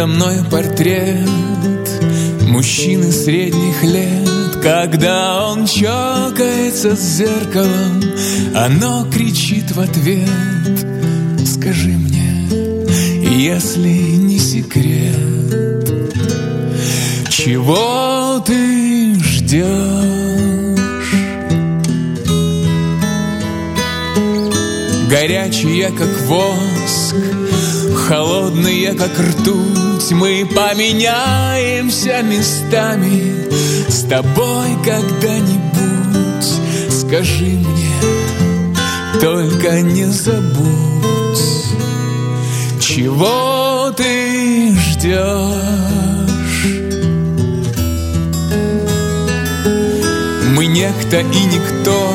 Передо мной портрет мужчины средних лет Когда он чокается с зеркалом Оно кричит в ответ Скажи мне, если не секрет Чего ты ждешь? Горячие, как воск Холодные, как ртуть Мы поменяемся местами С тобой когда-нибудь. Скажи мне, только не забудь Чего ты ждешь. Мы некто и никто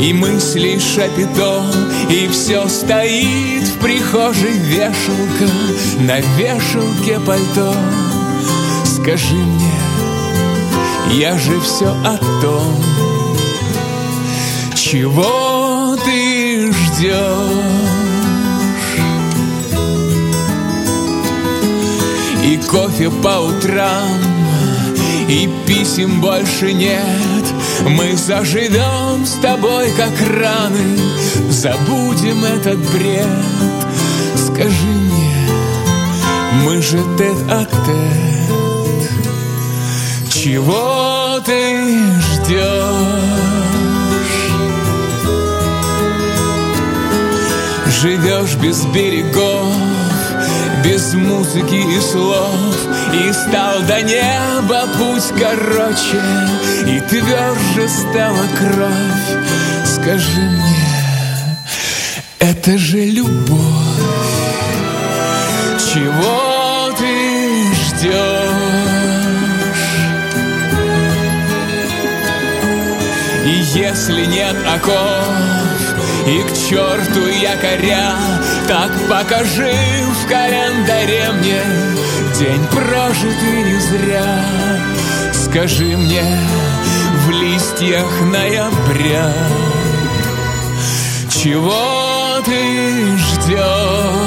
и мысли шапито, и все стоит прихожей вешалка, на вешалке пальто. Скажи мне, я же все о том, чего ты ждешь. И кофе по утрам, и писем больше нет, мы заживем с тобой, как раны. Забудем этот бред. Скажи мне, мы же тет-а-тет. Чего ты ждешь? Живешь без берегов без музыки и слов И стал до неба путь короче И тверже стала кровь Скажи мне, это же любовь Чего ты ждешь? И если нет оков и к черту якоря Так покажи в календаре мне День прожитый не зря Скажи мне в листьях ноября Чего ты ждешь?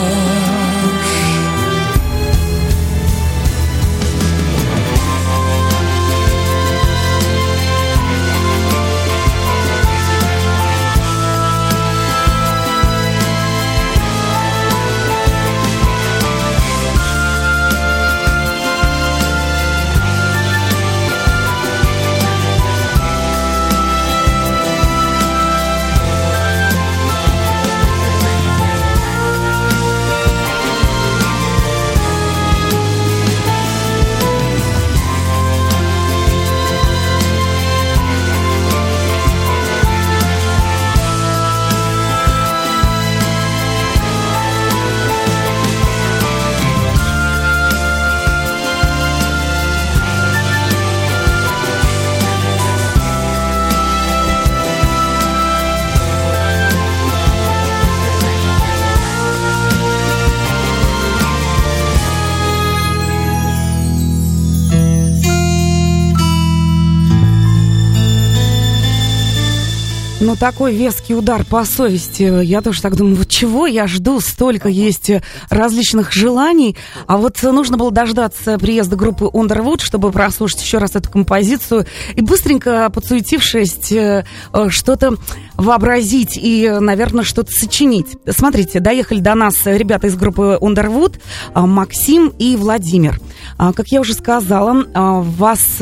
Ну, такой веский удар по совести. Я тоже так думаю, вот чего я жду? Столько есть различных желаний. А вот нужно было дождаться приезда группы Underwood, чтобы прослушать еще раз эту композицию. И быстренько, подсуетившись, э, что-то вообразить и, наверное, что-то сочинить. Смотрите, доехали до нас ребята из группы Underwood, э, Максим и Владимир. А, как я уже сказала, э, вас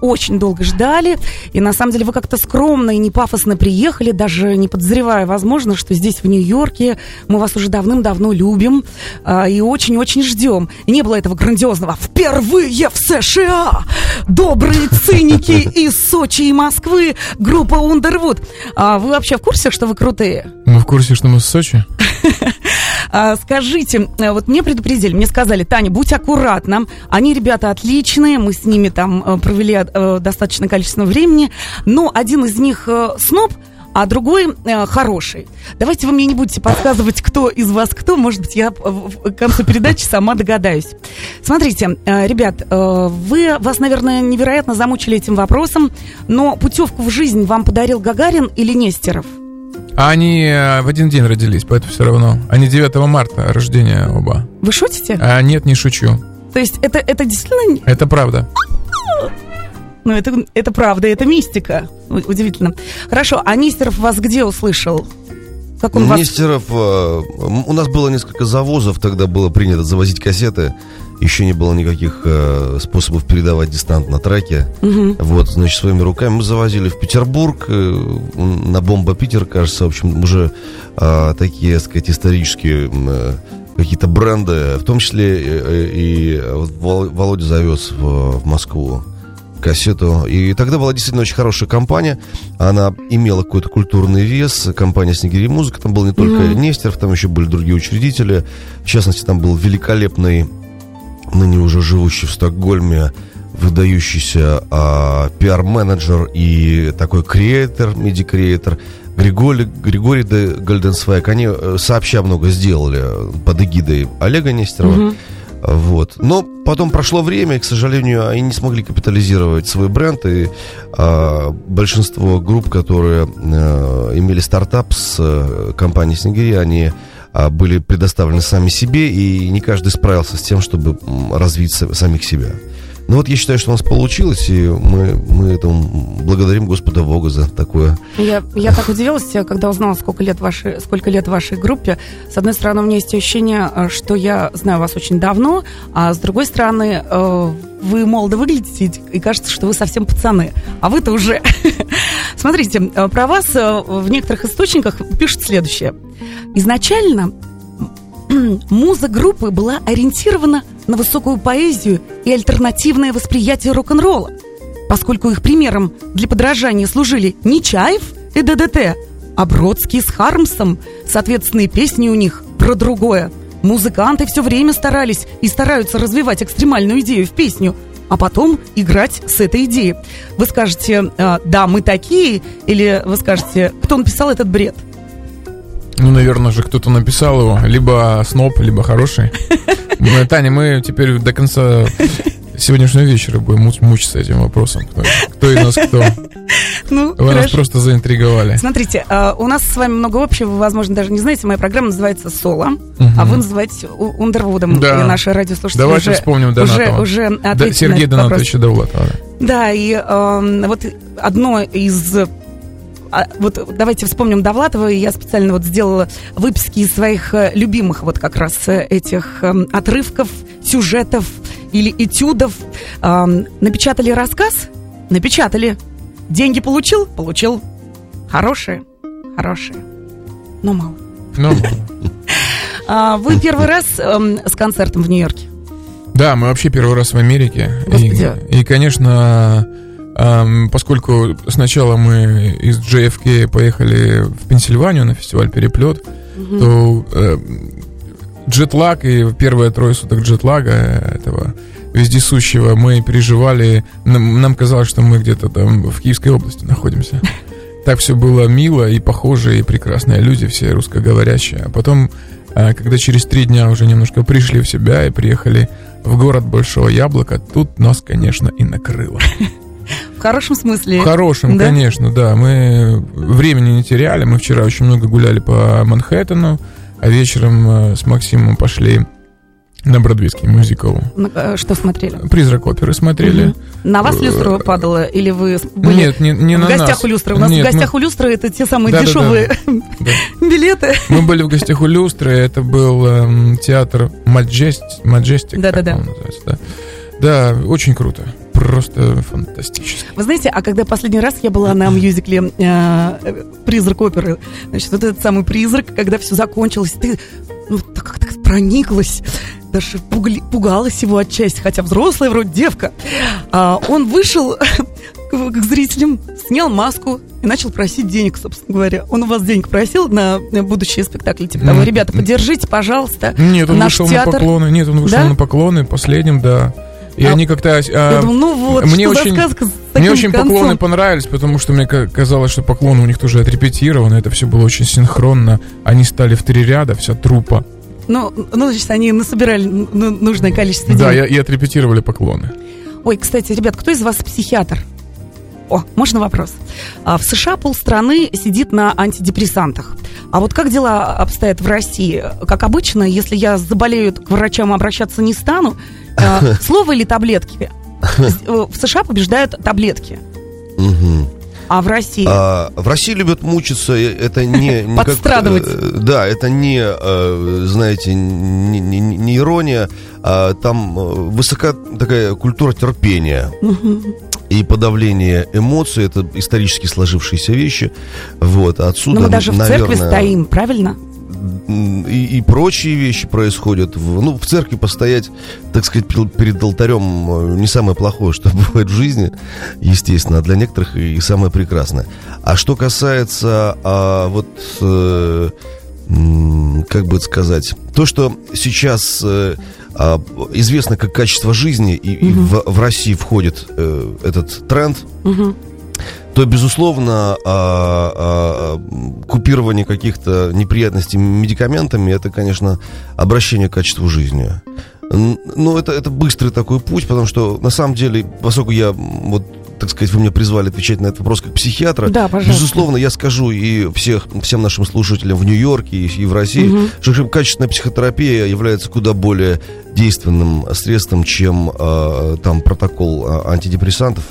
очень долго ждали, и на самом деле вы как-то скромно и не пафосно приехали, даже не подозревая, возможно, что здесь, в Нью-Йорке, мы вас уже давным-давно любим а, и очень-очень ждем. И не было этого грандиозного «Впервые в США! Добрые циники из Сочи и Москвы! Группа Underwood!» а Вы вообще в курсе, что вы крутые? Мы в курсе, что мы с Сочи. А, скажите, вот мне предупредили, мне сказали, Таня, будь аккуратна. Они ребята отличные, мы с ними там э, провели э, достаточное количество времени, но один из них э, сноб, а другой э, хороший. Давайте вы мне не будете подсказывать, кто из вас кто. Может быть, я в конце передачи сама догадаюсь. Смотрите, э, ребят, э, вы вас, наверное, невероятно замучили этим вопросом, но путевку в жизнь вам подарил Гагарин или Нестеров? А они э, в один день родились, поэтому все равно. Они 9 марта рождения оба. Вы шутите? А нет, не шучу. То есть это, это действительно... Это правда. Ну, это, это правда, это мистика. Удивительно. Хорошо, а Нестеров вас где услышал? Как он вас... Нестеров, э, м, у нас было несколько завозов, тогда было принято завозить кассеты. Еще не было никаких э, способов передавать дистант на треке. Мгм. Вот, значит, своими руками мы завозили в Петербург, э, на Бомба Питер, кажется, в общем, уже э, такие, так сказать, исторические э, какие-то бренды, в том числе э, э, и Вол- Володя завез в, в Москву кассету. И тогда была действительно очень хорошая компания. Она имела какой-то культурный вес. Компания «Снегири Музыка». Там был не только Нестеров, там еще были другие учредители. В частности, там был великолепный, ныне уже живущий в Стокгольме, выдающийся а, пиар-менеджер и такой креатор, миди-креатор Григорий, Григорий де Гольденсвайк. Они э, сообща много сделали под эгидой Олега Нестерова. Мгм. Вот. Но потом прошло время, и, к сожалению, они не смогли капитализировать свой бренд, и а, большинство групп, которые э, имели стартап с э, компанией Снегири, они а, были предоставлены сами себе, и не каждый справился с тем, чтобы развить са- самих себя. Ну вот я считаю, что у нас получилось, и мы, мы этому благодарим Господа Бога за такое. Я, я так удивилась, когда узнала, сколько лет, вашей, сколько лет вашей группе. С одной стороны, у меня есть ощущение, э, что я знаю вас очень давно, а с другой стороны, э, вы молодо выглядите, и кажется, что вы совсем пацаны. А вы-то уже... Смотрите, э, про вас в некоторых источниках пишут следующее. Изначально муза группы была ориентирована на высокую поэзию и альтернативное восприятие рок-н-ролла, поскольку их примером для подражания служили не Чаев и ДДТ, а Бродский с Хармсом. Соответственно, и песни у них про другое. Музыканты все время старались и стараются развивать экстремальную идею в песню, а потом играть с этой идеей. Вы скажете, э, да, мы такие, или вы скажете, кто написал этот бред? Ну, наверное же, кто-то написал его. Либо сноб, либо хороший. Мы- Таня, мы теперь до конца сегодняшнего вечера будем муч- мучиться этим вопросом. Кто, кто из нас кто? Ну, Вы нас хорошо. просто заинтриговали. Смотрите, а, у нас с вами много общего, вы, возможно, даже не знаете. Моя программа называется «Соло», а вы называете «Ундервудом». Да. И наши радиослушатели Давайте уже, вспомним уже, Донатова. уже Да, на этот вопрос. Донатовича Довлатова. Да, и эм, вот одно из... а, Вот давайте вспомним Довлатова, я специально вот сделала выписки из своих э, любимых вот как раз э, этих эм, отрывков, сюжетов или этюдов. Напечатали рассказ? Напечатали. Деньги получил? Получил. Хорошие? Хорошие. Но мало. Ну, А, вы первый раз эм, с концертом в Нью-Йорке. Да, мы вообще первый раз в Америке. Господи. И, и, конечно, поскольку сначала мы из JFK поехали в Пенсильванию на фестиваль «Переплет», то э, джетлаг и первые трое суток джетлага этого вездесущего мы переживали. Нам, нам казалось, что мы где-то там в Киевской области находимся. Так все было мило и похоже, и прекрасные люди, все русскоговорящие. А потом, а, когда через три дня уже немножко пришли в себя и приехали в город Большого Яблока, тут нас, конечно, и накрыло. В хорошем смысле. В хорошем, Да? конечно, да. Мы времени не теряли. Мы вчера очень много гуляли по Манхэттену, а вечером э, с Максимом пошли на бродвейский мюзикл. Э, Что смотрели? Призрак оперы смотрели. Мгм. На вас люстра падала или вы были Нет, не, не в на гостях нас. у люстры? У нас Нет, в гостях мы, у люстры это те самые Да-да-да. дешевые да. билеты. мы были в гостях у люстры. Это был эм, театр Маджестик. Маджестик Да-да-да. называется, да. Да, очень круто. Просто фантастически. Вы знаете, а когда последний раз я была на мюзикле э, «Призрак оперы», значит, вот этот самый призрак, когда все закончилось, ты ну, так как-то прониклась, даже пугли- пугалась его отчасти, хотя взрослая вроде девка. А, он вышел к, к зрителям, снял маску и начал просить денег, собственно говоря. Он у вас денег просил на будущие спектакли, типа того, ребята, поддержите, пожалуйста. Нет, он Наш вышел театр. на поклоны. Нет, он вышел Да? на поклоны последним, да. И А- они как-то... а, Я думаю, ну вот, мне очень- Мне очень концом? поклоны понравились, потому что мне ка- казалось, что поклоны у них тоже отрепетированы, это все было очень синхронно. Они стали в три ряда, вся трупа. Ну, ну, значит, они насобирали ну, нужное количество денег. Да, и отрепетировали поклоны. Ой, кстати, ребят, кто из вас психиатр? О, можно вопрос? А, в США полстраны сидит на антидепрессантах. А вот как дела обстоят в России? Как обычно, если я заболею, к врачам обращаться не стану. А, слово или таблетки? Э, в США побеждают таблетки. А в России? А, в России любят мучиться, это не... не Подстрадывать. Как, э, да, это не, э, знаете, не, не, не ирония, а там высока такая культура терпения. И подавление эмоций, это исторически сложившиеся вещи. Вот, отсюда, Но мы даже в наверное, церкви стоим, правильно? и, и прочие вещи происходят. В, ну, в церкви постоять, так сказать, перед алтарем э, не самое плохое, что бывает в жизни, естественно, а для некоторых и самое прекрасное. А что касается а, вот э, как бы сказать, то, что сейчас э, известно как качество жизни, и, угу. и в, в России входит э, этот тренд, угу то, безусловно, а, а, купирование каких-то неприятностей медикаментами это, конечно, обращение к качеству жизни. Ну, это, это быстрый такой путь, потому что, на самом деле, поскольку я, вот, так сказать, вы меня призвали отвечать на этот вопрос как психиатра, да, безусловно, я скажу и всех, всем нашим слушателям в Нью-Йорке и, и в России, угу. что качественная психотерапия является куда более действенным средством, чем э, там протокол антидепрессантов.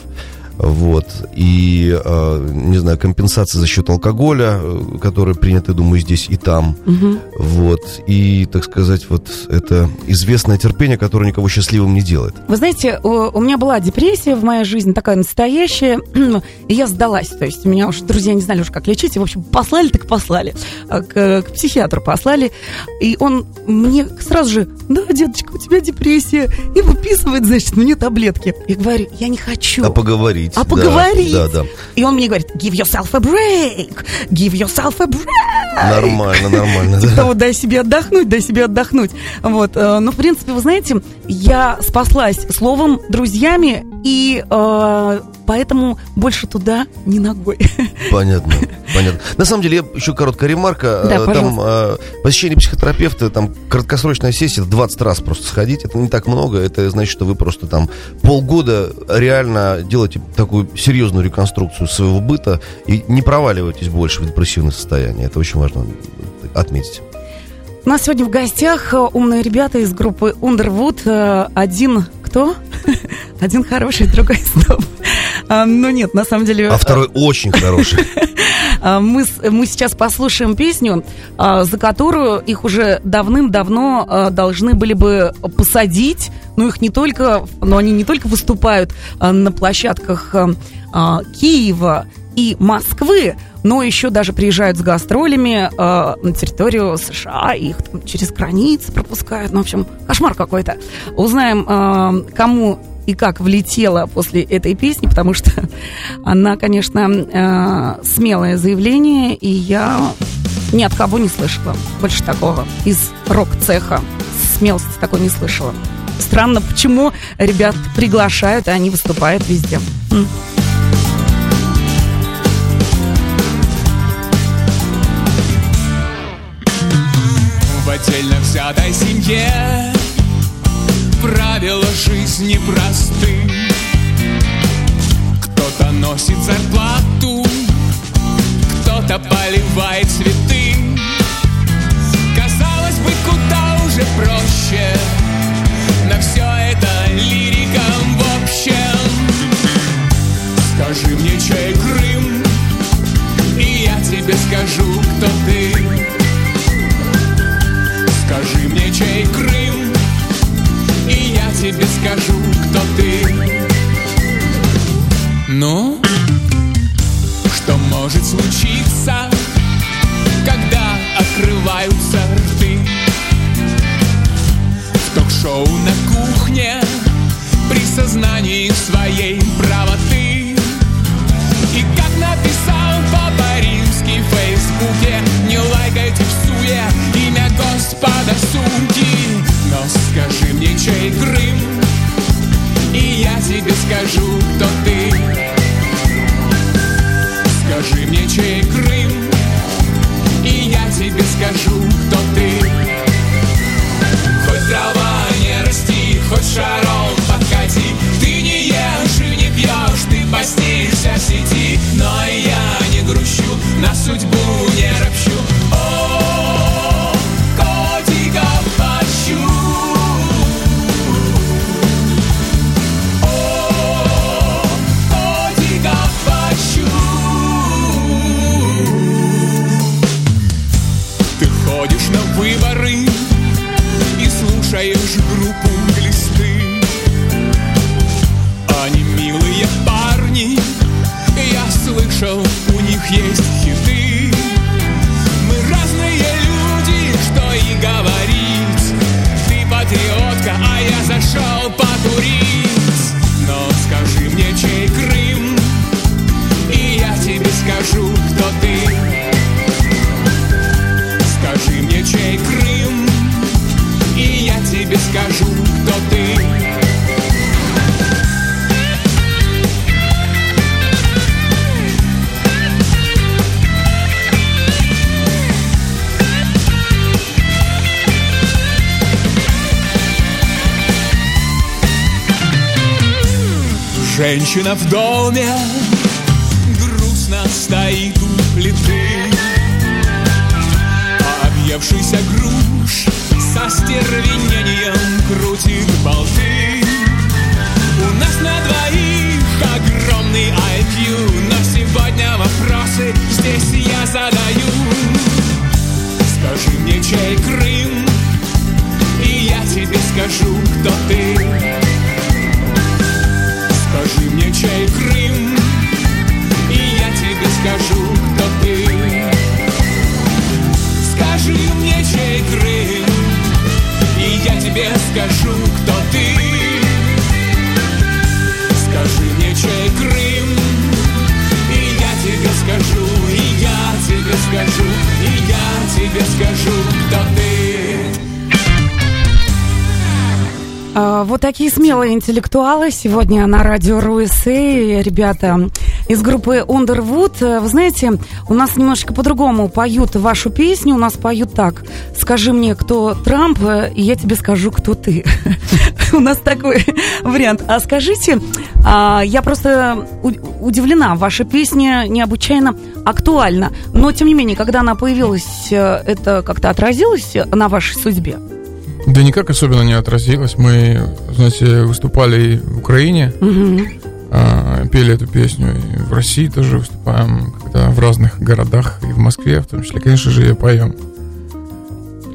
Вот. И, э, не знаю, компенсация за счет алкоголя, э, который принят, я думаю, здесь и там. Угу. Вот. И, так сказать, вот это известное терпение, которое никого счастливым не делает. Вы знаете, у, у меня была депрессия в моей жизни, такая настоящая, и я сдалась. То есть меня уже друзья не знали уже, как лечить. И, в общем, послали, так послали. А к, к психиатру послали. И он мне сразу же, да, деточка, у тебя депрессия. И выписывает, значит, мне таблетки. Я говорю, я не хочу. А поговорить? Поговорить. А да, поговорить. Да, да. И он мне говорит, give yourself a break, give yourself a break. Нормально, нормально, типа да. Того, дай себе отдохнуть, дай себе отдохнуть. Вот. Э, но, в принципе, вы знаете, я спаслась словом, друзьями, и э, поэтому больше туда не ногой. Понятно, понятно. На самом деле, еще короткая ремарка. Да, э, там э, посещение психотерапевта, там краткосрочная сессия, 20 раз просто сходить, это не так много, это значит, что вы просто там полгода реально делаете такую серьезную реконструкцию своего быта и не проваливаетесь больше в депрессивное состояние. Это очень важно отметить. У нас сегодня в гостях э, умные ребята из группы Underwood. Один кто? Один хороший, другой стоп. А, ну нет, на самом деле... А второй э, очень хороший. А, мы, мы сейчас послушаем песню, а, за которую их уже давным-давно а, должны были бы посадить. Ну, их не только, но они не только выступают на площадках Киева и Москвы, но еще даже приезжают с гастролями э, на территорию США, их там через границы пропускают. Ну, в общем, кошмар какой-то. Узнаем, э, кому и как влетела после этой песни, потому что она, конечно, э, смелое заявление, и я ни от кого не слышала больше такого из рок-цеха. Смелости такой не слышала. Странно, почему ребят приглашают, и они выступают везде. В отдельно взятой семье правила жизни просты. Кто-то носит зарплату Кто-то поливает цветы. Казалось бы, куда уже проще Женщина в доме. Грустно стоит у плиты. Объевшийся груш со стервенением крутит болты. У нас на двоих огромный IQ Но сегодня вопросы здесь я задаю. Скажи мне, чей Крым? И я тебе скажу, кто ты Скажи мне, чей Крым, и я тебе скажу, кто ты. Скажи мне, чей Крым, и я тебе скажу, кто ты. Скажи мне, чей Крым, и я тебе скажу, и я тебе скажу, и я тебе скажу, кто ты. Вот такие смелые интеллектуалы сегодня на радио РУСА. Ребята из группы Underwood. Вы знаете, у нас немножечко по-другому поют вашу песню. У нас поют так. Скажи мне, кто Трамп, и я тебе скажу, кто ты. У нас такой вариант. А скажите, а, я просто удивлена. Ваша песня необычайно актуальна. Но, тем не менее, когда она появилась, э, это как-то отразилось на вашей судьбе? Да никак особенно не отразилось. Мы, знаете, выступали в Украине, а, пели эту песню, и в России тоже выступаем, когда в разных городах, и в Москве в том числе, конечно же, ее поем.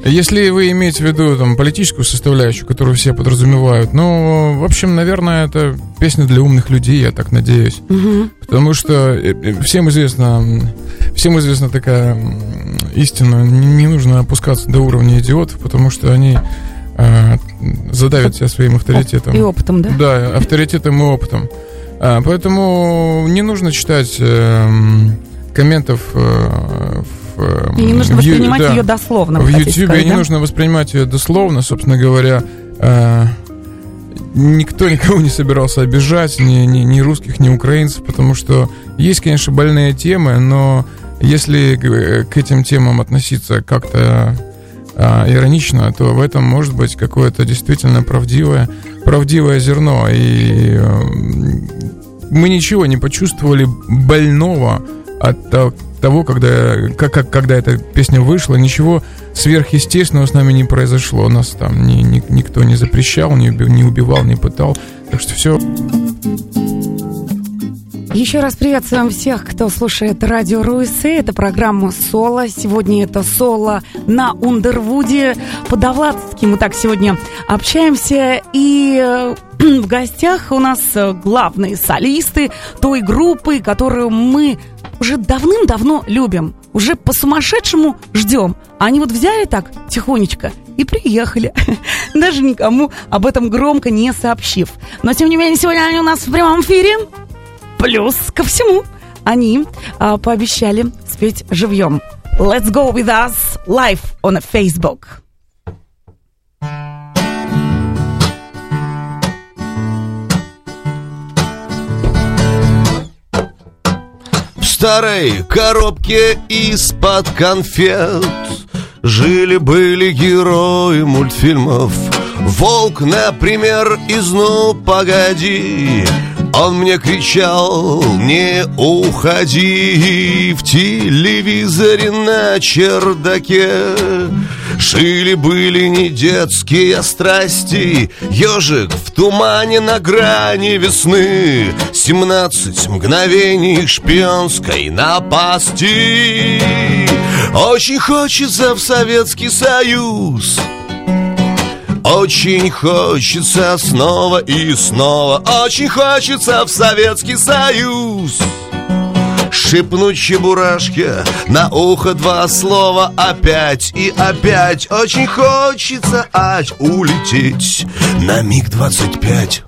Если вы имеете в виду там, политическую составляющую, которую все подразумевают, ну, в общем, наверное, это песня для умных людей, я так надеюсь. Мгм. Потому что э, э, всем известно, всем известна такая истина, не нужно опускаться до уровня идиотов, потому что они э, задавят себя своим авторитетом. И опытом, да? Да, авторитетом и опытом. А, поэтому не нужно читать э, комментов э, в, э, И не нужно в воспринимать да, ее дословно. в YouTube сказать, не да? нужно воспринимать ее дословно, собственно говоря. э, никто никого не собирался обижать, ни, ни, ни русских, ни украинцев, потому что есть, конечно, больные темы, но если к, этим темам относиться как-то а, иронично, то в этом может быть какое-то действительно правдивое, правдивое зерно. И э, мы ничего не почувствовали больного от того, когда, как, как- когда эта песня вышла, ничего сверхъестественного с нами не произошло. Нас там ни- ни- никто не запрещал, не, не убивал, не пытал. Так что все Еще раз приветствуем всех, кто слушает радио Руисе. Это программа «Соло». Сегодня это «Соло» на Ундервуде. По-довладски мы так сегодня общаемся. И э, в гостях у нас э, главные солисты той группы, которую мы уже давным-давно любим. Уже по-сумасшедшему ждем. А они вот взяли так тихонечко и приехали. Даже никому об этом громко не сообщив. Но, тем не менее, сегодня они у нас в прямом эфире. Плюс ко всему, они а, пообещали спеть живьем. Let's go with us live on Facebook. Старой коробке из-под конфет. Жили-были герои мультфильмов. Волк, например, из «Ну, погоди» Он мне кричал, не уходи В телевизоре на чердаке Шили-были не детские страсти. Ежик в тумане на грани весны. Семнадцать мгновений шпионской напасти. Очень хочется в Советский Союз. Очень хочется снова и снова. Очень хочется в Советский Союз Шепнуть чебурашке на ухо два слова Опять и опять Очень хочется ать улететь. На миг двадцать пять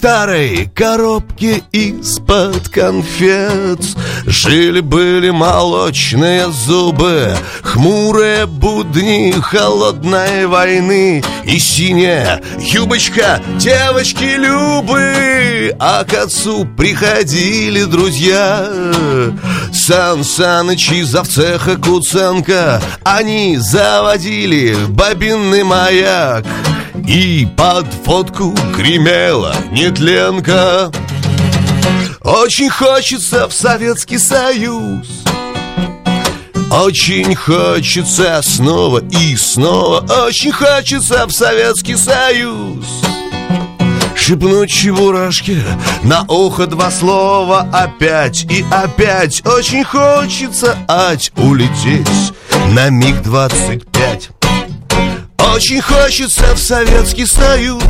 старой коробке из-под конфет. Жили-были молочные зубы Хмурые будни холодной войны И синяя юбочка. Девочки Любы А к отцу приходили друзья. Сан Саныч из Завцеха Куценко. Они заводили бобинный маяк и под фотку гремела нетленка. Очень хочется в Советский Союз. Очень хочется снова и снова. Очень хочется в Советский Союз. Шепнуть чебурашке на ухо два слова Опять и опять. Очень хочется ать улететь на миг двадцать пять очень хочется в Советский Союз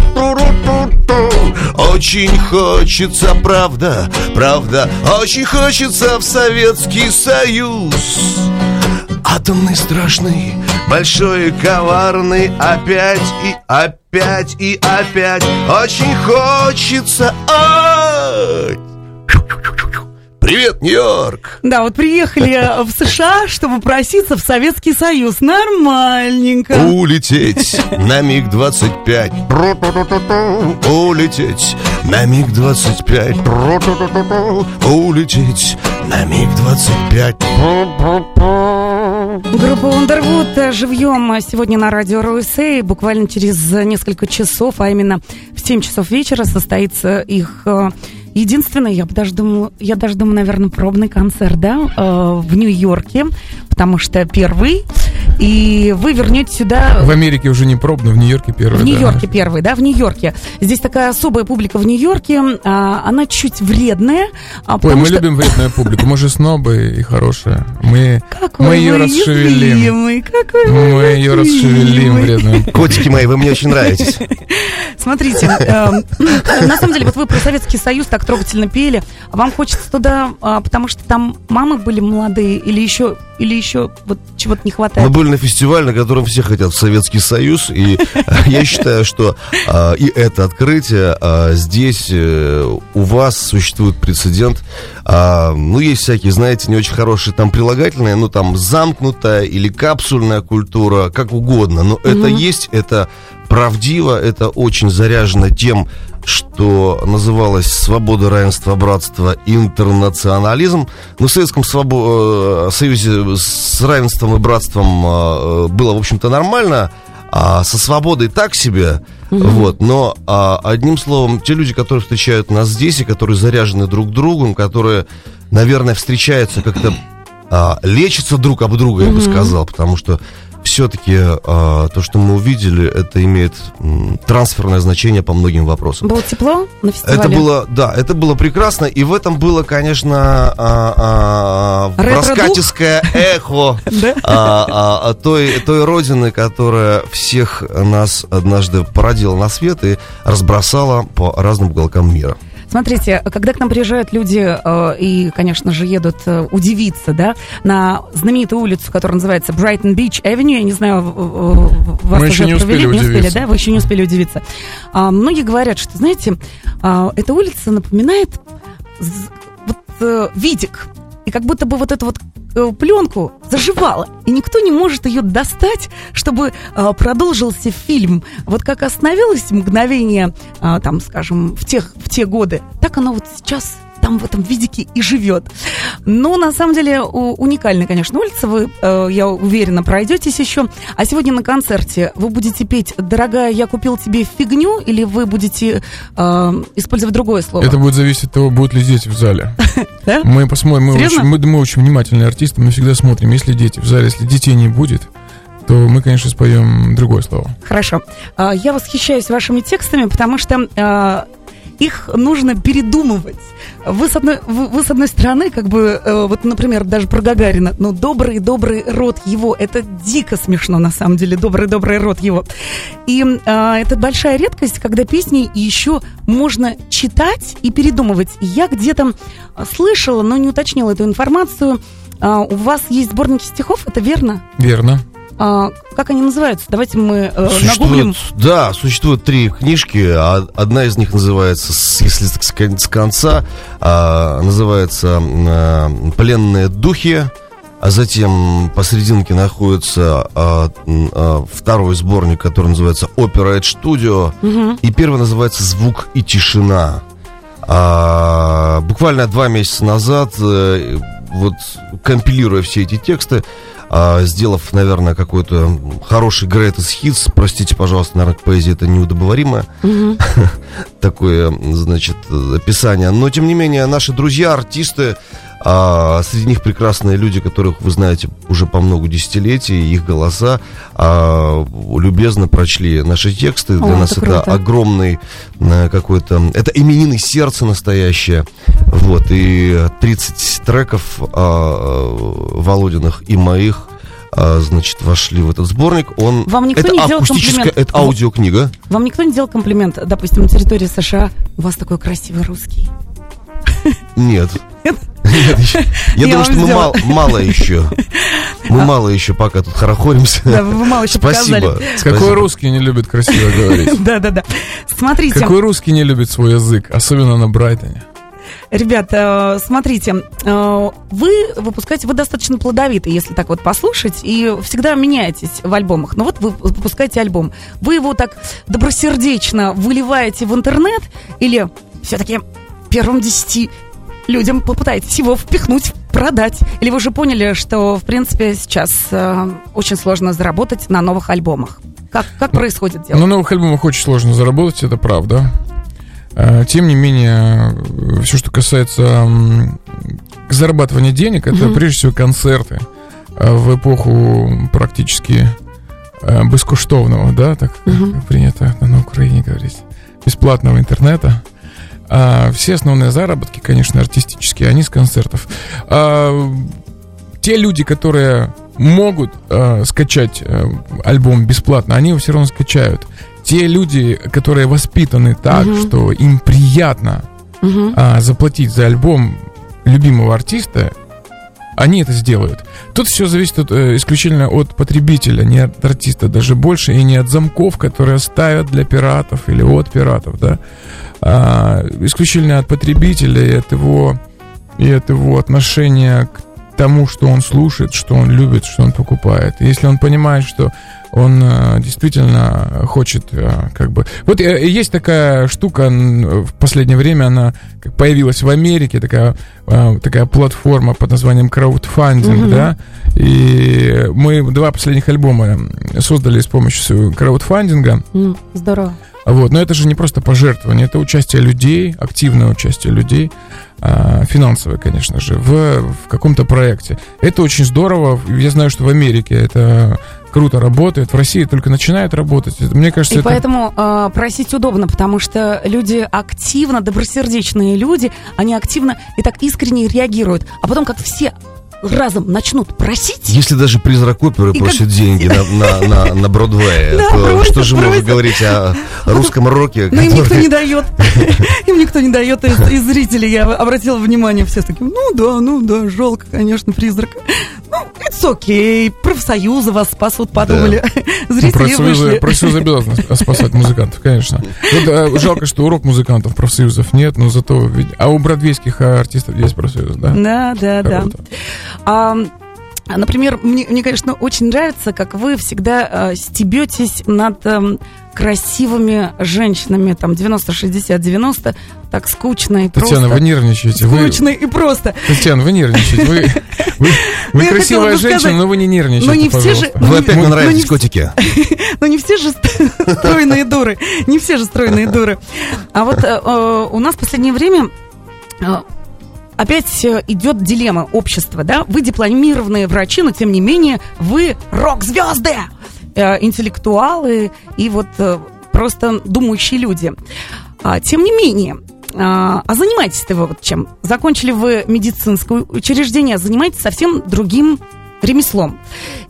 Очень хочется, правда, правда. Очень хочется в Советский Союз. Атомный страшный, большой и коварный. Опять и опять и опять. Очень хочется ать Привет, Нью-Йорк! Да, вот приехали в США, чтобы проситься в Советский Союз. Нормальненько. Улететь на миг 25. Улететь на миг 25. Улететь на миг 25. Группа Underwood живьем сегодня на радио РУСА. Буквально через несколько часов, а именно в 7 часов вечера состоится их э, Единственное, я даже думаю, я даже думаю, наверное, пробный концерт, да, э, в Нью-Йорке, потому что первый, и вы вернете сюда... В Америке уже не пробный, в Нью-Йорке первый. В Нью-Йорке да. первый, да, в Нью-Йорке. Здесь такая особая публика в Нью-Йорке, а, она чуть вредная. А, Ой, мы что... любим вредную публику, мы же снобы и хорошие. Мы, какой мы ее расшевелим. Какой мы ее расшевелим вредную. Котики мои, вы мне очень нравитесь. Смотрите, эм, на самом деле, вот вы про Советский Союз так трогательно пели, вам хочется туда, а, потому что там мамы были молодые или еще, или еще вот чего-то не хватает? Мы были на фестивале, на котором все хотят в Советский Союз, и я считаю, что а, и это открытие здесь э, у вас существует прецедент. Ну, есть всякие, знаете, не очень хорошие там прилагательные, ну, там замкнутая или капсульная культура, как угодно, но это есть, это правдиво, это очень заряжено тем, что называлось «Свобода, равенство, братство, интернационализм». Но в Советском свобо... Э, Союзе с равенством и братством э, было, в общем-то, нормально, а со свободой так себе. Mm-hmm. Вот, но а, одним словом, те люди, которые встречают нас здесь и которые заряжены друг другом, которые, наверное, встречаются как-то а, лечатся друг об друга, mm-hmm. я бы сказал, потому что все-таки э, то, что мы увидели, это имеет м, трансферное значение по многим вопросам. Было тепло на фестивале? Это было, да, это было прекрасно, и в этом было, конечно, э, э, раскатистское эхо той, той родины, которая всех нас однажды породила на свет и разбросала по разным уголкам мира. Смотрите, когда к нам приезжают люди э, и, конечно же, едут э, удивиться, да, на знаменитую улицу, которая называется Brighton Beach Avenue, я не знаю, вас Мы уже не провели, успели не успели, да, вы еще не успели удивиться. А, многие говорят, что, знаете, а, эта улица напоминает вот, э, видик, и как будто бы вот эту вот пленку заживала, и никто не может ее достать, чтобы э, продолжился фильм. Вот как остановилось мгновение, э, там, скажем, в, тех, в те годы, так оно вот сейчас там в этом видике и живет. Но на самом деле уникальная, конечно, улица. Вы, э, я уверена, пройдетесь еще. А сегодня на концерте вы будете петь «Дорогая, я купил тебе фигню» или вы будете э, использовать другое слово? Это будет зависеть от того, будут ли дети в зале. Мы посмотрим, очень, мы очень внимательные артисты, мы всегда смотрим, если дети в зале, если детей не будет, то мы, конечно, споем другое слово. Хорошо. А, Я восхищаюсь вашими текстами, потому что а, их нужно передумывать. Вы с одной, вы, вы с одной стороны, как бы, э, вот, например, даже про Гагарина, ну, добрый-добрый род его, это дико смешно, на самом деле, добрый-добрый род его. И а, это большая редкость, когда песни еще можно читать и передумывать. Я где-то слышала, но не уточнила эту информацию. А, У вас есть сборники стихов, это верно? Верно. А, как они называются? Давайте мы э, нагуглим. Да, существует три книжки. а Одна из них называется, если с конца, а, называется а, «Пленные духи». А затем посерединке находится а, а, второй сборник, который называется «Опера Эд Студио». И первый называется «Звук и тишина». А, буквально два месяца назад, э, вот компилируя все эти тексты, а, сделав, наверное, какой-то хороший greatest hits, простите, пожалуйста, наверное, к поэзии это неудобоваримое такое, значит, описание. Но, тем не менее, наши друзья, артисты, а, среди них прекрасные люди, которых вы знаете уже по много десятилетий, их голоса а, любезно прочли наши тексты. Для О, нас это это круто. огромный э, какой-то... Это именины сердца настоящее. Вот, и 30 треков а, Володиных и моих а, значит, вошли в этот сборник. Он... Вам никто это не делал комплимент? это аудиокнига. Вам никто не делал комплимент, допустим, на территории США? У вас такой красивый русский. Нет. Нет? Нет, еще. Я Я думаю, что мы мало, еще. Мы мало еще пока тут хорохоримся. Да, вы мало еще Спасибо. показали. Какой Спасибо. русский не любит красиво говорить? Да, да, да. Смотрите, Какой русский не любит свой язык, особенно на Брайтоне? ребята, э, смотрите, э, вы выпускаете, вы достаточно плодовиты, если так вот послушать, и всегда меняетесь в альбомах. Но вот вы выпускаете альбом, вы его так добросердечно выливаете в интернет, или все-таки первым десяти людям попытаетесь его впихнуть, продать? Или вы уже поняли, что, в принципе, сейчас э, очень сложно заработать на новых альбомах? Как, как происходит дело? На новых альбомах очень сложно заработать, это правда. А, Тем не менее, все, что касается зарабатывания денег, это Мгм. прежде всего концерты А в эпоху практически бескуштовного, да, так Мгм. принято на Украине говорить, бесплатного интернета. А все основные заработки, конечно, артистические, они с концертов. А, те люди, которые могут а, скачать а, альбом бесплатно, они его все равно скачают. Те люди, которые воспитаны так, Мгм. что им приятно Мгм. а, заплатить за альбом любимого артиста, они это сделают. Тут все зависит от, э, исключительно от потребителя, не от артиста, даже больше, и не от замков, которые ставят для пиратов или от пиратов, да. А, исключительно от потребителя и от его и от его отношения к тому, что он слушает, что он любит, что он покупает. Если он понимает, что он э, действительно хочет, э, как бы... Вот э, есть такая штука, в последнее время она появилась в Америке, такая, такая платформа под названием краудфандинг, Мгм. да, и мы два последних альбома создали с помощью краудфандинга, М, Здорово. вот, но это же не просто пожертвование, это участие людей, активное участие людей, а, финансовое, конечно же, в, в каком-то проекте. Это очень здорово. Я знаю, что в Америке это круто работает, в России только начинает работать. Мне кажется, И это... поэтому э, просить удобно, потому что люди активно, добросердечные люди, они активно и так искренне реагируют. А потом, как все разом начнут просить, Если даже призрак оперы просит как- деньги на, на, на, на Бродвее, Да, то просит, что же можно просит. говорить о русском роке, но им никто который- не дает. Им никто не дает из, из зрителей. Я обратила внимание, все такие, ну да, ну да, жалко, конечно, призрака. Ну, it's okay, профсоюзы вас спасут, подумали. Ну, Зрители профсоюзы, вышли. профсоюзы обязаны спасать музыкантов, конечно. Вот, э, жалко, что урок музыкантов профсоюзов нет, но зато... А у бродвейских артистов есть профсоюз, да? Да, да, да. Круто. А, Например, мне, мне, конечно, очень нравится, как вы всегда э, стебетесь над э, красивыми женщинами, там, 90-60-90, так скучно и Татьяна, просто. вы нервничаете. Скучно и просто. Татьяна, вы нервничаете. Вы, вы, вы Ну, я красивая женщина, сказать, но вы не нервничаете, но не все же- Вы Ну, опять ну, мне ну, нравитесь, не- котики. Но не все же стройные дуры. Не все же стройные дуры. А вот э, э, у нас в последнее время э, опять э, идет дилемма общества, да? Вы дипломированные врачи, но тем не менее вы рок-звезды, э, интеллектуалы и вот э, просто думающие люди. А, тем не менее, а, а занимаетесь-то вы вот чем? Закончили вы медицинское учреждение, а занимаетесь совсем другим ремеслом.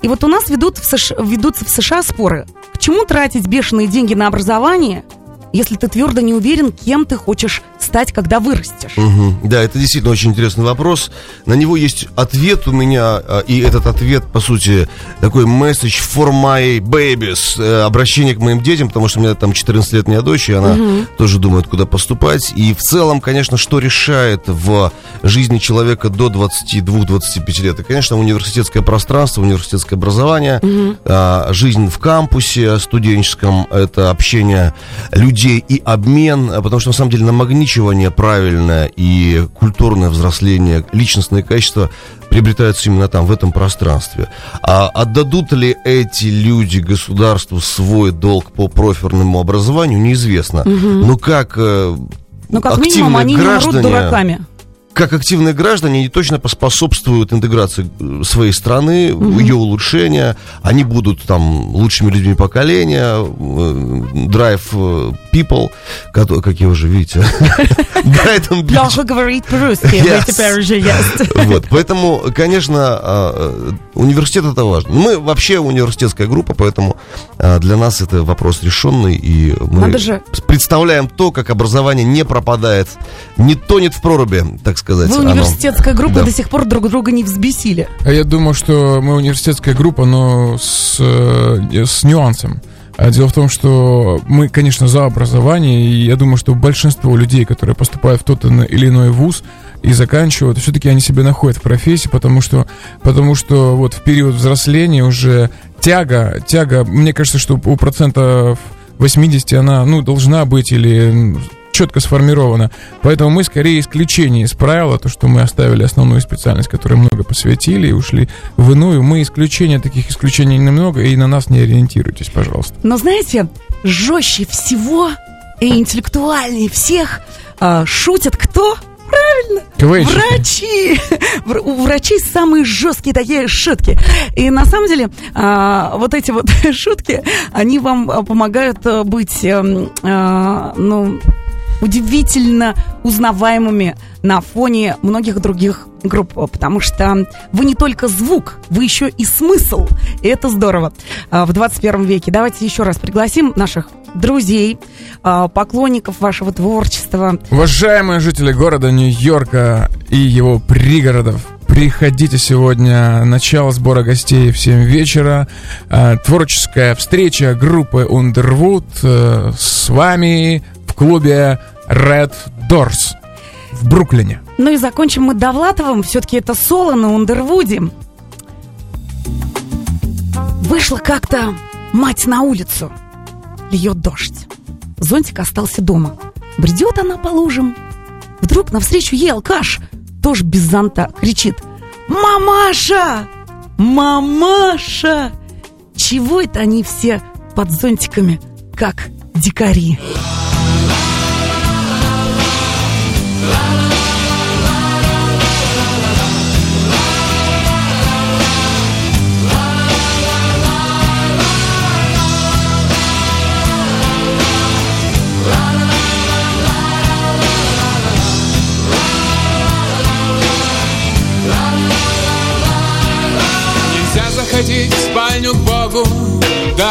И вот у нас ведут в США, ведутся в США споры. К чему тратить бешеные деньги на образование, если ты твердо не уверен, кем ты хочешь стать, когда вырастешь? Мгм. Да, это действительно очень интересный вопрос. На него есть ответ у меня, а, и этот ответ, по сути, такой message for my babies, э, обращение к моим детям, потому что у меня там 14 лет, у меня дочь, и она тоже думает, куда поступать. И в целом, конечно, что решает в жизни человека до 22-25 лет? И, конечно, университетское пространство, университетское образование, а, жизнь в кампусе студенческом, это общение людей и обмен, а, потому что, на самом деле, намагничивание правильное и культурное взросление, личностные качества приобретаются именно там, в этом пространстве. А отдадут ли эти люди государству свой долг по профильному образованию, неизвестно. Но как э, Ну, как активные минимум, они не умрут граждане дураками. Как активные граждане, они точно поспособствуют интеграции э, своей страны, ее улучшения. Они будут там лучшими людьми поколения, э, drive э, people, кото- как я уже, видите, Брайтон Бич. Плохо говорить по-русски. Вот, поэтому, конечно, университет это важно. Мы вообще университетская группа, поэтому для нас это вопрос решенный, и мы представляем то, как образование не пропадает, не тонет в проруби, так сказать. Вы оно. университетская группа Да. до сих пор друг друга не взбесили. А я думаю, что мы университетская группа, но с, э, с нюансом. А Дело в том, что мы, конечно, за образование, и я думаю, что большинство людей, которые поступают в тот или иной вуз и заканчивают, все-таки они себя находят в профессии, потому что, потому что вот в период взросления уже тяга, тяга, мне кажется, что у процентов 80 она, ну, должна быть или четко сформирована. Поэтому мы скорее исключение из правила, то, что мы оставили основную специальность, которой много посвятили и ушли в иную. Мы исключения, таких исключений немного, и на нас не ориентируйтесь, пожалуйста. Но знаете, жестче всего и интеллектуальнее всех а, шутят кто? Правильно, КВНщики. врачи. Вр- У врачей самые жесткие такие шутки. И на самом деле а, вот эти вот шутки, они вам а, помогают а, быть, а, ну, удивительно узнаваемыми на фоне многих других групп, потому что вы не только звук, вы еще и смысл, и это здорово а, в 21 веке. Давайте еще раз пригласим наших друзей, а, поклонников вашего творчества. Уважаемые жители города Нью-Йорка и его пригородов, приходите сегодня, начало сбора гостей в 7 вечера, Э, творческая встреча группы Underwood э, с вами клубе Red Doors в Бруклине. Ну и закончим мы Довлатовым, все-таки это соло на Ундервуде. Вышла как-то мать на улицу. Льет дождь. Зонтик остался дома. Бредет она по лужам. Вдруг навстречу ей алкаш, тоже без зонта, кричит «Мамаша! Мамаша!» Чего это они все под зонтиками, как дикари?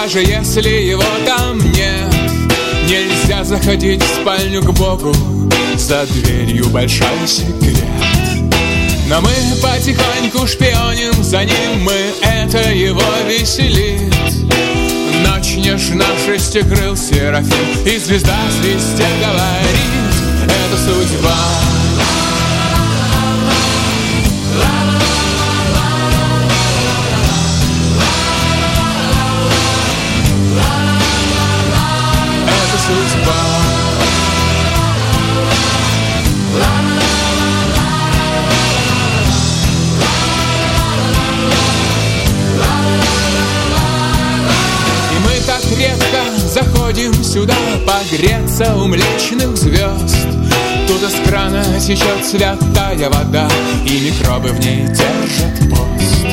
Даже если его там нет. Нельзя заходить в спальню к Богу, за дверью большой секрет. Но мы потихоньку шпионим за ним, мы это его веселит. Ночь нежна, шести крыл серафим, и звезда свисте говорит, это судьба. Течет святая вода И микробы в ней держат пост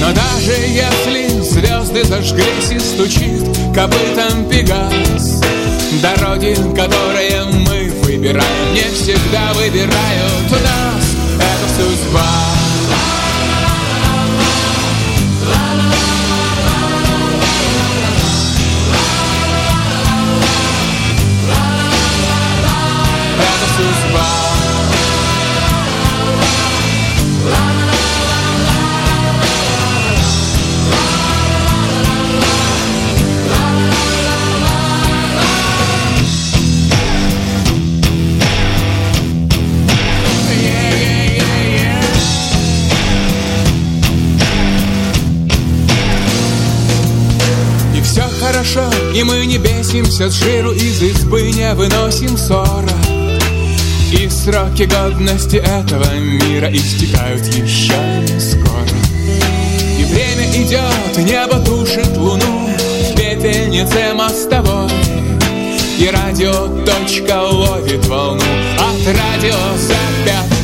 Но даже если звезды зажглись и стучит копытом Пегас Дороги, которые мы выбираем, не всегда выбирают нас. Это судьба хорошо И мы не бесимся с жиру Из избы не выносим ссора. И сроки годности этого мира Истекают еще не скоро. И время идет, небо тушит луну В пепельнице мостовой. И радио точка ловит волну От радио запят